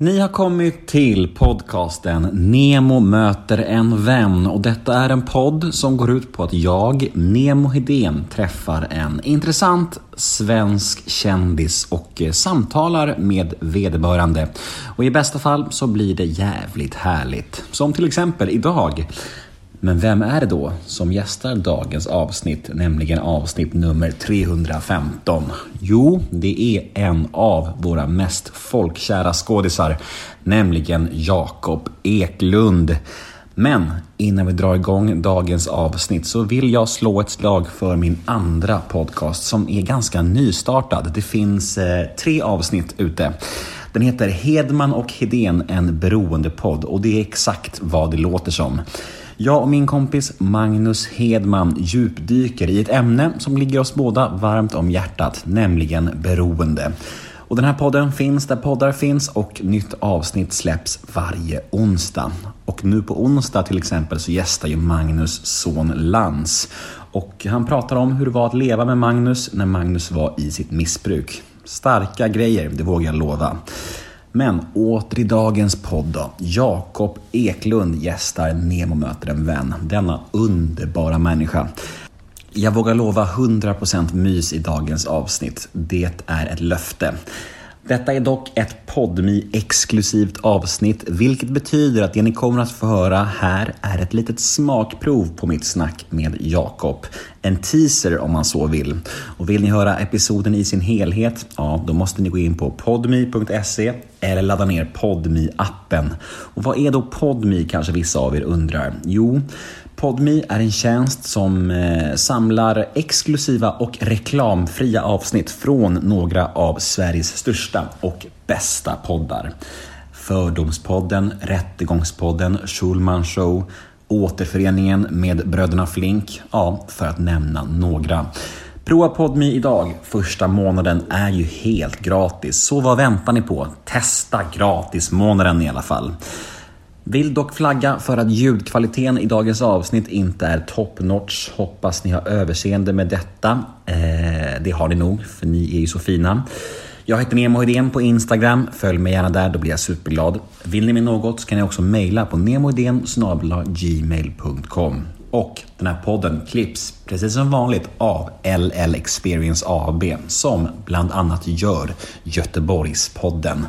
Ni har kommit till podcasten Nemo möter en vän och detta är en podd som går ut på att jag, Nemo Hedén, träffar en intressant svensk kändis och eh, samtalar med vederbörande. Och i bästa fall så blir det jävligt härligt. Som till exempel idag. Men vem är det då som gästar dagens avsnitt, nämligen avsnitt nummer 315? Jo, det är en av våra mest folkkära skådisar, nämligen Jakob Eklund. Men innan vi drar igång dagens avsnitt så vill jag slå ett slag för min andra podcast som är ganska nystartad. Det finns eh, tre avsnitt ute. Den heter Hedman och Hedén, en beroendepodd och det är exakt vad det låter som. Jag och min kompis Magnus Hedman djupdyker i ett ämne som ligger oss båda varmt om hjärtat, nämligen beroende. Och den här podden finns där poddar finns och nytt avsnitt släpps varje onsdag. Och nu på onsdag till exempel så gästar ju Magnus son Lans. Och han pratar om hur det var att leva med Magnus när Magnus var i sitt missbruk. Starka grejer, det vågar jag lova. Men åter i dagens podd då. Jakob Eklund gästar Nemo möter en vän. Denna underbara människa. Jag vågar lova 100% mys i dagens avsnitt. Det är ett löfte. Detta är dock ett podmi exklusivt avsnitt, vilket betyder att det ni kommer att få höra här är ett litet smakprov på mitt snack med Jakob. En teaser om man så vill. Och vill ni höra episoden i sin helhet, ja då måste ni gå in på podmi.se eller ladda ner podmi appen Och vad är då podmi kanske vissa av er undrar? Jo, Podmi är en tjänst som eh, samlar exklusiva och reklamfria avsnitt från några av Sveriges största och bästa poddar. Fördomspodden, Rättegångspodden, Schulman Show, Återföreningen med Bröderna Flink, ja, för att nämna några. Prova Podmi idag. Första månaden är ju helt gratis, så vad väntar ni på? Testa gratismånaden i alla fall. Vill dock flagga för att ljudkvaliteten i dagens avsnitt inte är top notch. Hoppas ni har överseende med detta. Eh, det har ni nog, för ni är ju så fina. Jag heter Nemo Hedén på Instagram. Följ mig gärna där, då blir jag superglad. Vill ni med något så kan ni också mejla på gmail.com Och den här podden klipps, precis som vanligt, av LL Experience AB som bland annat gör Göteborgspodden.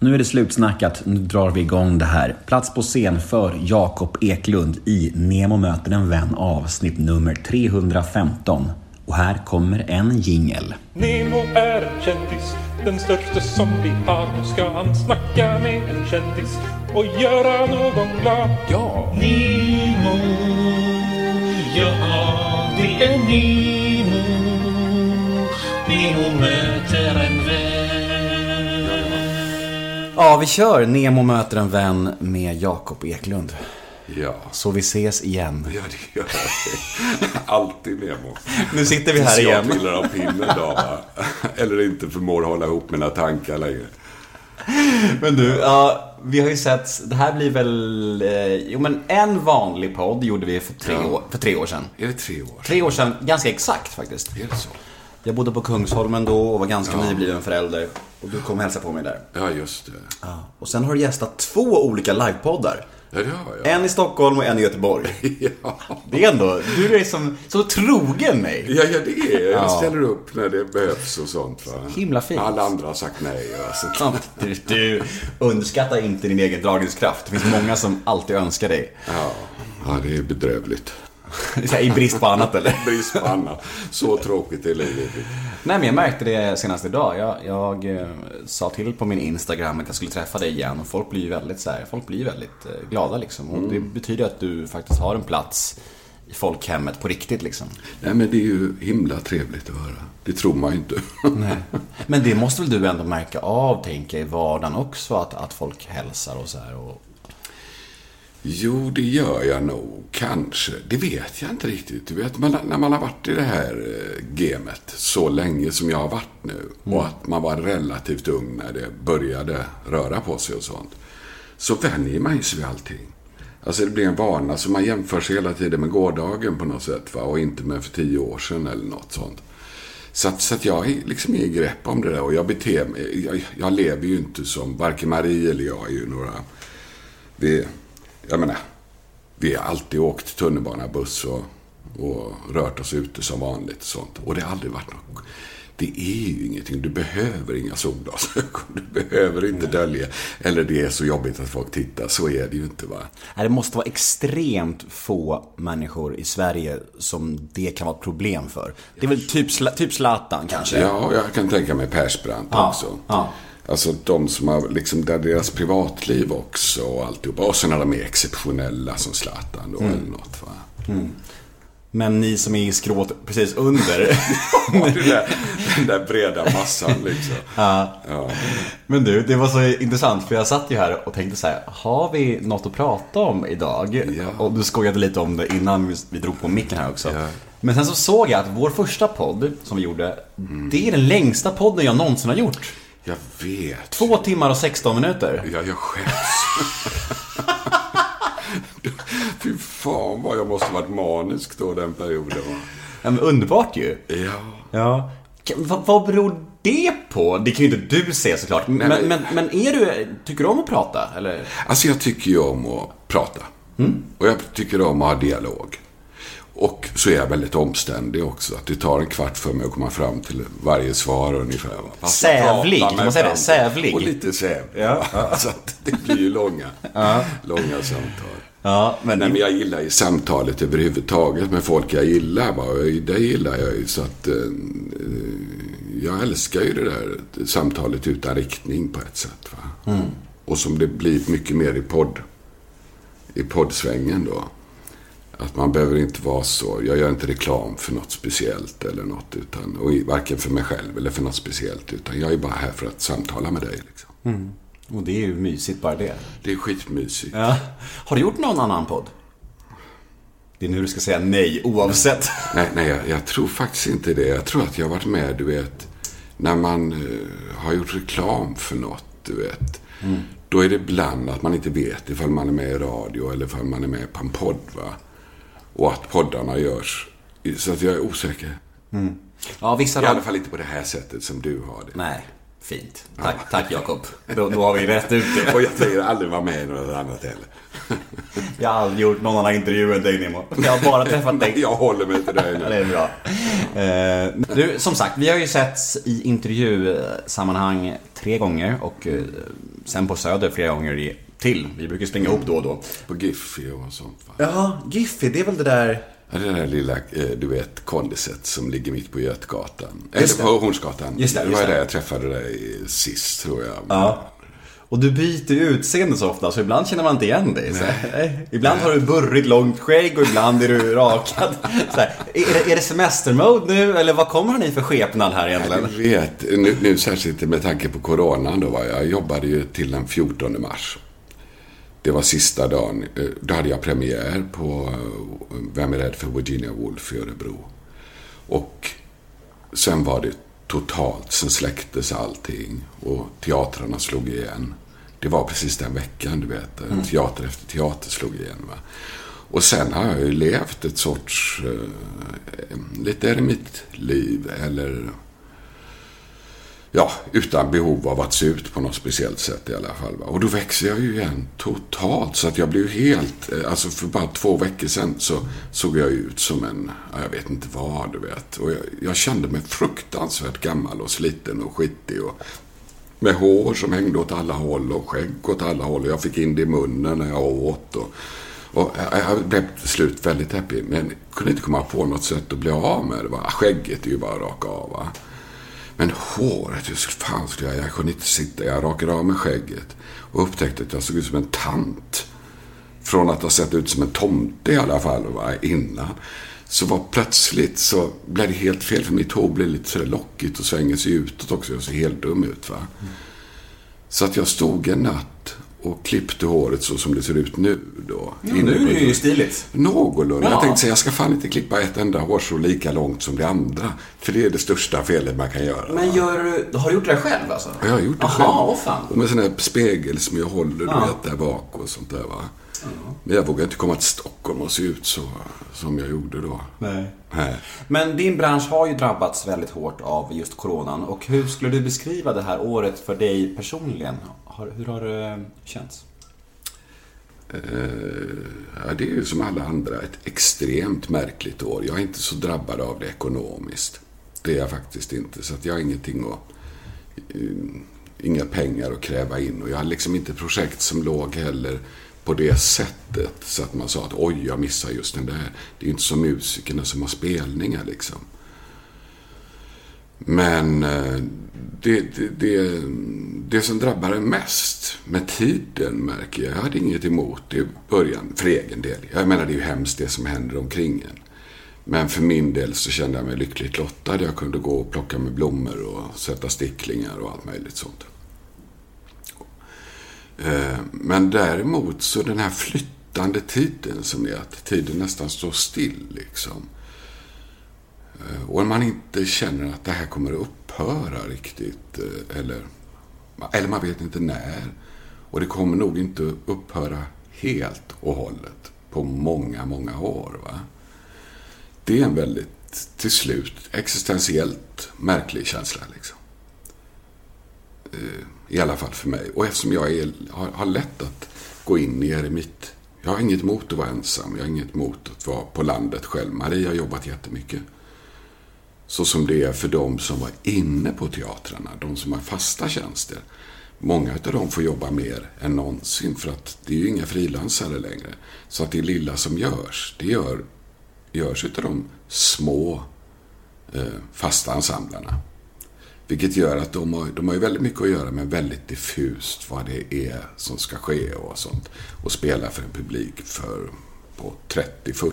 Nu är det slutsnackat, nu drar vi igång det här. Plats på scen för Jakob Eklund i Nemo möter en vän avsnitt nummer 315. Och här kommer en jingel. Nemo är en kändis, den största som vi har. Nu ska han snacka med en kändis och göra någon glad. Ja! Nemo, ja det är Nemo. Nemo Ja, vi kör Nemo möter en vän med Jakob Eklund. Ja. Så vi ses igen. Ja, det gör vi. Alltid Nemo. Nu sitter vi här Tills igen. jag trillar av pinnen då, va? Eller inte förmår hålla ihop mina tankar längre. Men du, ja, vi har ju sett, det här blir väl, eh, jo men en vanlig podd gjorde vi för tre, Ja. år, för tre år sedan. Är det tre år? Tre år sedan, ganska exakt faktiskt. Är det så? Jag bodde på Kungsholmen då och var ganska nybliven förälder. Och du kom hälsa på mig där. Ja, just det. Och sen har du gästat två olika livepoddar. Ja, det har jag. En i Stockholm och en i Göteborg. Ja. Det är ändå, du är som, så trogen mig. Ja, ja, det är jag. Ja. Jag ställer upp när det behövs och sånt. Va? himla fint. Alla andra har sagt nej. Och. Ja, Du, du underskattar inte din egen dragningskraft. Det finns många som alltid önskar dig. Ja. ja, det är bedrövligt. I brist på annat eller? Brist på annat. Så tråkigt är livet. Nej men jag märkte det senast idag. Jag, jag eh, sa till på min Instagram att jag skulle träffa dig igen och folk blir ju väldigt så här, folk blir väldigt eh, glada liksom. Och det betyder att du faktiskt har en plats i folkhemmet på riktigt liksom. Nej, men det är ju himla trevligt att höra. Det tror man ju inte. Nej. Men det måste väl du ändå märka av, tänker jag, i vardagen också, att, att folk hälsar och så här. Och... Jo, det gör jag nog. Kanske. Det vet jag inte riktigt. Du vet, man, när man har varit i det här eh, gamet så länge som jag har varit nu och att man var relativt ung när det började röra på sig och sånt. Så vänjer man sig vid allting. Alltså det blir en vana, så man jämför sig hela tiden med gårdagen på något sätt va? och inte med för tio år sedan eller något sånt. Så att, så att jag har liksom ingen grepp om det där och jag beter mig, jag, jag lever ju inte som, varken Marie eller jag är ju några, vi, jag menar, vi har alltid åkt tunnelbana, buss och, och rört oss ute som vanligt och sånt. Och det har aldrig varit något, det är ju ingenting, du behöver inga solglasögon, du behöver inte dölja, eller det är så jobbigt att folk tittar, så är det ju inte va. Det måste vara extremt få människor i Sverige som det kan vara ett problem för. Det är väl typ, typ Zlatan kanske? Ja, jag kan tänka mig Persbrandt Ja, också. ja. Alltså de som har, liksom, där deras privatliv också och alltihopa. Och sen de mer exceptionella som Zlatan då, Mm. eller något va. Men ni som är i skrået precis under. Det där, den där breda massan liksom. ja. Ja. Men du, det var så intressant för jag satt ju här och tänkte så här, har vi något att prata om idag? Ja. Och du skojade lite om det innan vi- drog på micken här också. Ja. Men sen så såg jag att vår första podd som vi gjorde, det är den längsta podden jag någonsin har gjort. Jag vet. Två timmar och 16 minuter. Ja, jag skäms. Fy fan vad jag måste varit manisk då den perioden. Ja, men underbart ju. Ja. Ja. Vad, vad beror det på? Det kan ju inte du se såklart. Men, Nej, men, men är du, tycker du om att prata? Eller? Alltså jag tycker ju om att prata. Och jag tycker om att ha dialog. Och så är jag väldigt omständig också. Att det tar en kvart för mig att komma fram till varje svar ungefär. va. Fast Sävlig, man säga det? Sävlig. Och lite sävlig. Ja. Så att det blir ju långa, långa samtal. Ja, men, Nej, men jag gillar ju samtalet överhuvudtaget med folk jag gillar. Va? Det gillar jag ju. Så att, eh, jag älskar ju det där samtalet utan riktning på ett sätt. Va? Och som det blir mycket mer i podd. I poddsvängen då. Att man behöver inte vara så. Jag gör inte reklam för något speciellt eller något. Utan, och varken för mig själv eller för något speciellt. Utan jag är bara här för att samtala med dig. Liksom. och det är ju mysigt bara det. Det är skitmysigt. Ja. Har du gjort någon annan podd? Det är nu du ska säga nej oavsett. Nej, nej jag, jag tror faktiskt inte det. Jag tror att jag har varit med, du vet, när man eh, har gjort reklam för något, du vet. Då är det ibland att man inte vet ifall man är med i radio eller ifall man är med på en podd, va. Och att poddarna görs. Så att jag är osäker. Ja, vissa I alla radio... fall inte på det här sättet som du har det. Nej, fint. Tack, tack Jakob. Då, då har vi rätt ut det. Och jag tänker aldrig vara med i något annat heller. Jag har aldrig gjort någon annan intervju än dig Nemo. Jag har bara träffat dig. Jag håller mig till dig Ja, nu. det är bra. Eh, du, som sagt, vi har ju setts i intervjusammanhang tre gånger och eh, sen på Söder flera gånger i- till. Vi brukar springa ihop då och då. På Giffy och sånt, va. Ja, Giffy, det är väl det där... Ja, det där lilla, eh, du vet, kondiset som ligger mitt på Götgatan. Eller på Hornsgatan. Just det, det just var det. där jag träffade dig sist, tror jag. Ja. Och du byter utseende så ofta, så ibland känner man inte igen dig. Här. Ibland har du burrigt långt skägg och ibland är du rakad. Så här. Är, det, är det semestermode nu, eller vad kommer han i för skepnad här egentligen? Jag vet, nu, nu särskilt med tanke på coronan då, va? jag jobbade ju till den 14 mars. Det var sista dagen. Eh, Då hade jag premiär på eh, Vem är rädd för Virginia Woolf i Örebro. Och sen var det totalt, sen släcktes allting och teatrarna slog igen. Det var precis den veckan, du vet. Mm. Teater efter teater slog igen. Va? Och sen har jag ju levt ett sorts, eh, lite eremittliv eller ja, utan behov av att se ut på något speciellt sätt i alla fall. Va? Och då växer jag ju igen totalt. Så att jag blev ju helt, eh, alltså för bara två veckor sedan så såg jag ut som en, ja, jag vet inte vad du vet. Och jag, jag kände mig fruktansvärt gammal och sliten och skitig. Och med hår som hängde åt alla håll och skägg åt alla håll. Och jag fick in det i munnen när jag åt. Och, och jag blev till slut väldigt happy. Men kunde inte komma på något sätt att bli av med det. Va? Skägget är ju bara att raka av. Va? Men håret, hur fan skulle jag, jag kunde inte sitta. Jag rakade av mig skägget. Och upptäckte att jag såg ut som en tant. Från att ha sett ut som en tomte i alla fall va, innan. Så var plötsligt så blev det helt fel. För mitt hår blev lite sådär lockigt och svänger sig utåt också. Jag ser helt dum ut va. Så att jag stod en natt och klippte håret så som det ser ut nu då. Inne på ett- stiligt. Någorlunda. Ja. Jag tänkte säga, jag ska fan inte klippa ett enda hår så lika långt som det andra. För det är det största felet man kan göra. Men gör du, har du gjort det själv alltså? Ja, Jag har gjort det Jaha, själv. fan. Och med sån här spegel som jag håller, du Ja. vet, där bak och sånt där va. Men jag vågade inte komma till Stockholm och se ut så som jag gjorde då. Nej. Nej. Men din bransch har ju drabbats väldigt hårt av just coronan. Och hur skulle du beskriva det här året för dig personligen? Hur har det känts? Eh, ja, det är ju som alla andra ett extremt märkligt år. Jag är inte så drabbad av det ekonomiskt. Det är jag faktiskt inte. Så att jag har ingenting att... eh, Inga pengar att kräva in. Och jag har liksom inte projekt som låg heller på det sättet. Så att man sa att oj, jag missar just den där. Det är ju inte som musikerna som har spelningar liksom. Men eh, det, det, det, det som drabbar en mest med tiden märker jag. Jag hade inget emot det i början för egen del. Jag menar det är ju hemskt det som händer omkring en. Men för min del så kände jag mig lyckligt lottad. Jag kunde gå och plocka med blommor och sätta sticklingar och allt möjligt sånt. Eh, men däremot så den här flyttande tiden som är att tiden nästan står still liksom. Eh, och man inte känner att det här kommer att upphöra riktigt. Eh, eller, eller man vet inte när. Och det kommer nog inte att upphöra helt och hållet på många, många år. Va? Det är en väldigt, till slut, existentiellt märklig känsla. Liksom. Eh, I alla fall för mig. Och eftersom jag är, har, har lätt att gå in i eremit. Jag har inget emot att vara ensam. Jag har inget emot att vara på landet själv. Maria har jobbat jättemycket. Så som det är för de som var inne på teatrarna, de som har fasta tjänster. Många av dem får jobba mer än någonsin för att det är ju inga frilansare längre. Så att det lilla som görs, det gör, görs av de små eh, fasta ensemblerna. Vilket gör att de har, de har ju väldigt mycket att göra med väldigt diffust vad det är som ska ske och sånt. Och spela för en publik för på 30-40,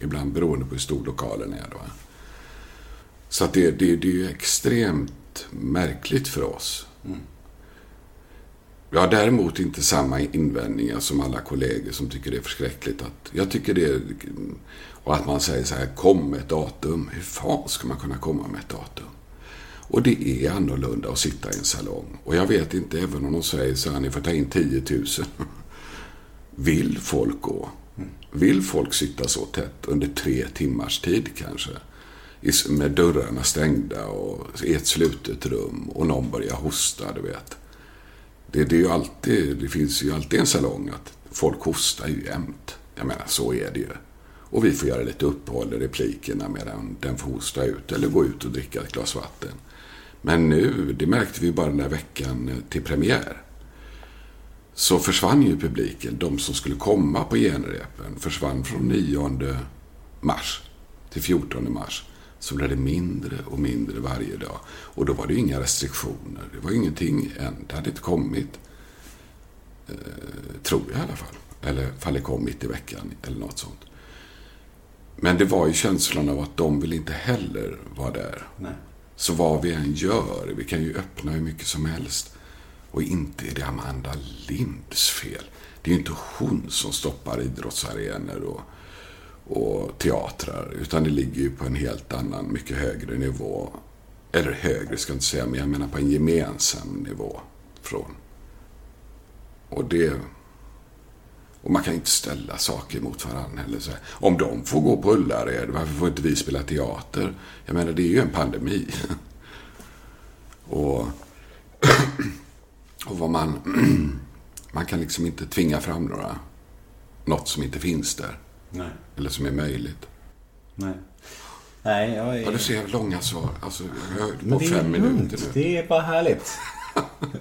ibland beroende på hur stor lokalen är. Då. Så att det, det, det är ju extremt märkligt för oss. Jag har däremot inte samma invändningar som alla kollegor som tycker det är förskräckligt. Att jag tycker det är, och att man säger så här, kom med ett datum. Hur fan ska man kunna komma med ett datum? Och det är annorlunda att sitta i en salong. Och jag vet inte, även om de säger så här, ni får ta in 10 000. Vill folk gå? Vill folk sitta så tätt under tre timmars tid kanske? Med dörrarna stängda och i ett slutet rum och någon börjar hosta, du vet. Det, det, är ju alltid, det finns ju alltid en salong att folk hostar ju jämt. Jag menar, så är det ju. Och vi får göra lite uppehåll i replikerna medan den får hosta ut eller gå ut och dricka ett glas vatten. Men nu, det märkte vi bara den där veckan eh, till premiär. Så försvann ju publiken. De som skulle komma på genrepen försvann från 9 mars till 14 mars. Så blev det mindre och mindre varje dag. Och då var det ju inga restriktioner. Det var ju ingenting än. Det hade inte kommit. Eh, tror jag i alla fall. Eller fall det kom mitt i veckan eller något sånt. Men det var ju känslan av att de vill inte heller vara där. Nej. Så vad vi än gör, vi kan ju öppna hur mycket som helst. Och inte är det Amanda Linds fel. Det är ju inte hon som stoppar idrottsarenor och, och teatrar. Utan det ligger ju på en helt annan, mycket högre nivå. Eller högre ska jag inte säga, men jag menar på en gemensam nivå. Från. Och det... Och man kan inte ställa saker mot varandra heller. Så Om de får gå på Ullared, varför får inte vi spela teater? Jag menar, det är ju en pandemi. och, och vad man... man kan liksom inte tvinga fram några, något som inte finns där. Nej. Eller som är möjligt. Nej. Nej, jag är... Ja, du ser långa svar. Alltså, jag har på fem lugnt. minuter nu. Det är bara härligt.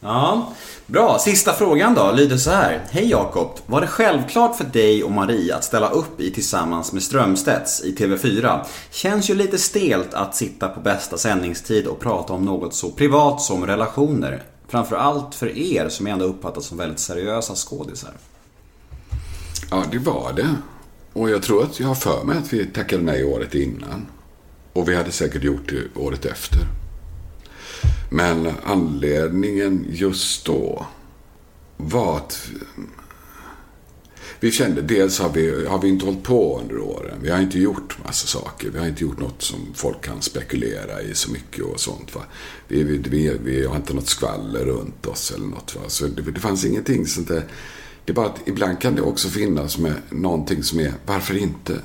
ja, bra. Sista frågan då lyder så här. Hej Jakob. Var det självklart för dig och Marie att ställa upp i Tillsammans med Strömstedts i TV4? Känns ju lite stelt att sitta på bästa sändningstid och prata om något så privat som relationer. Framförallt för er som jag ändå uppfattas som väldigt seriösa skådisar. Ja, det var det. Och jag tror att jag har för mig att vi tackade nej året innan. Och vi hade säkert gjort det året efter. Men anledningen just då var att... vi kände, dels har vi, har vi inte hållit på under åren. Vi har inte gjort massa saker. Vi har inte gjort något som folk kan spekulera i så mycket och sånt. Va? Vi, vi, vi, vi har inte något skvaller runt oss eller något. Va? Så det, det fanns ingenting sånt där. Det är bara att ibland kan det också finnas med någonting som är, varför inte?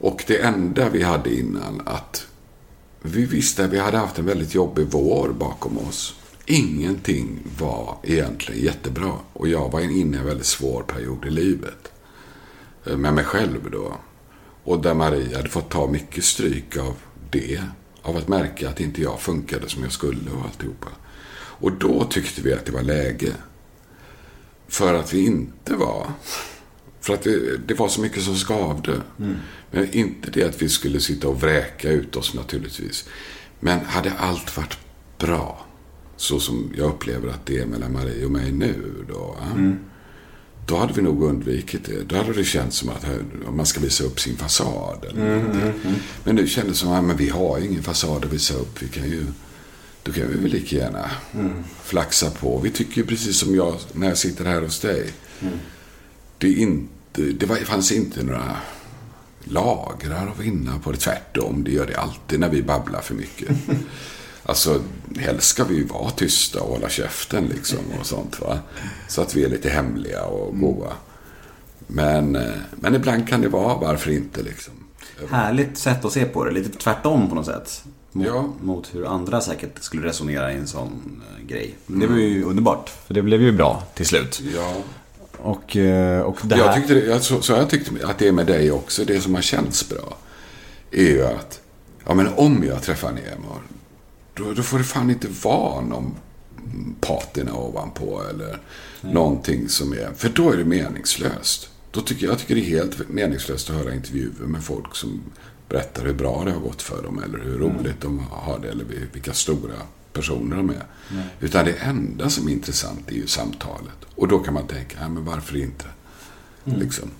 Och det enda vi hade innan att vi visste att vi hade haft en väldigt jobbig vår bakom oss. Ingenting var egentligen jättebra. Och jag var inne i en väldigt svår period i livet. Eh, med mig själv då. Och där Marie hade fått ta mycket stryk av det. Av att märka att inte jag funkade som jag skulle och alltihopa. Och då tyckte vi att det var läge. För att vi inte var... För att det, det var så mycket som skavde. Men inte det att vi skulle sitta och vräka ut oss naturligtvis. Men hade allt varit bra, så som jag upplever att det är mellan Marie och mig nu då. ja, Då hade vi nog undvikit det. Då hade det känts som att man ska visa upp sin fasad. Eller någonting. Men nu kändes det som att men vi har ingen fasad att visa upp. Vi kan ju, då kan vi väl lika gärna flaxa på. Vi tycker ju precis som jag när jag sitter här hos dig. Det, inte, det var, fanns inte några lagrar att vinna på det. Tvärtom, det gör det alltid när vi babblar för mycket. Alltså, helst ska vi ju vara tysta och hålla käften liksom och sånt va. Så att vi är lite hemliga och goa. Men, men ibland kan det vara, varför inte liksom. Härligt sätt att se på det. Lite tvärtom på något sätt. Mot, Ja. mot hur andra säkert skulle resonera i en sån eh, grej. Det var ju underbart. För det blev ju bra till slut. Ja. Och, eh, och det här... Jag tyckte det, så, så jag tyckte att det är med dig också. Det som har känts bra är ju att ja, men om jag träffar Nemo då, då får det fan inte vara någon patina ovanpå eller någonting som är... För då är det meningslöst. Då tycker jag tycker det är helt meningslöst att höra intervjuer med folk som berättar hur bra det har gått för dem eller hur roligt de har det eller vilka stora personer de är. Utan det enda som är intressant är ju samtalet. Och då kan man tänka, ja, men varför inte? Liksom.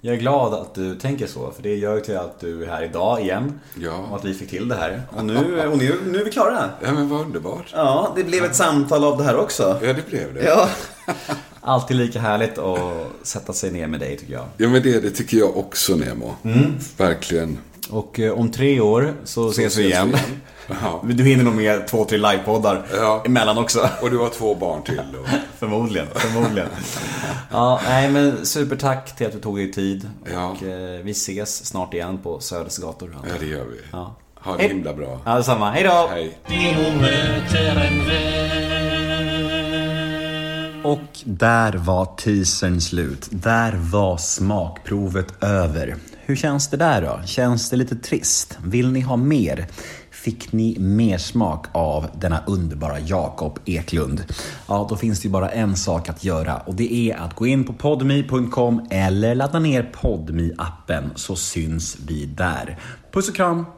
Jag är glad att du tänker så, för det gör ju till att du är här idag igen. Ja. Och att vi fick till det här. Och nu, och nu, nu är vi klara. Ja, men vad underbart. Ja, det blev ett samtal av det här också. Ja, det blev det. Ja. Alltid lika härligt att sätta sig ner med dig tycker jag. Ja, men det, det tycker jag också, Nemo. Verkligen. Och eh, om tre år så, ses vi ses vi igen. igen. Ja. Du hinner nog med två, tre livepoddar Ja. emellan också. Och du har två barn till. Och... Förmodligen, förmodligen. Ja, nej men supertack till att du tog dig tid. Ja. Och eh, vi ses snart igen på Söders gator. Ja, det gör vi. Ja. Ha det Hej. himla bra. Ja, detsamma. Hej då! Hej. Och där var teasern slut. Där var smakprovet över. Hur känns det där då? Känns det lite trist? Vill ni ha mer? Fick ni mer smak av denna underbara Jakob Eklund? Ja, då finns det ju bara en sak att göra och det är att gå in på podme.com eller ladda ner podmi appen så syns vi där. Puss och kram!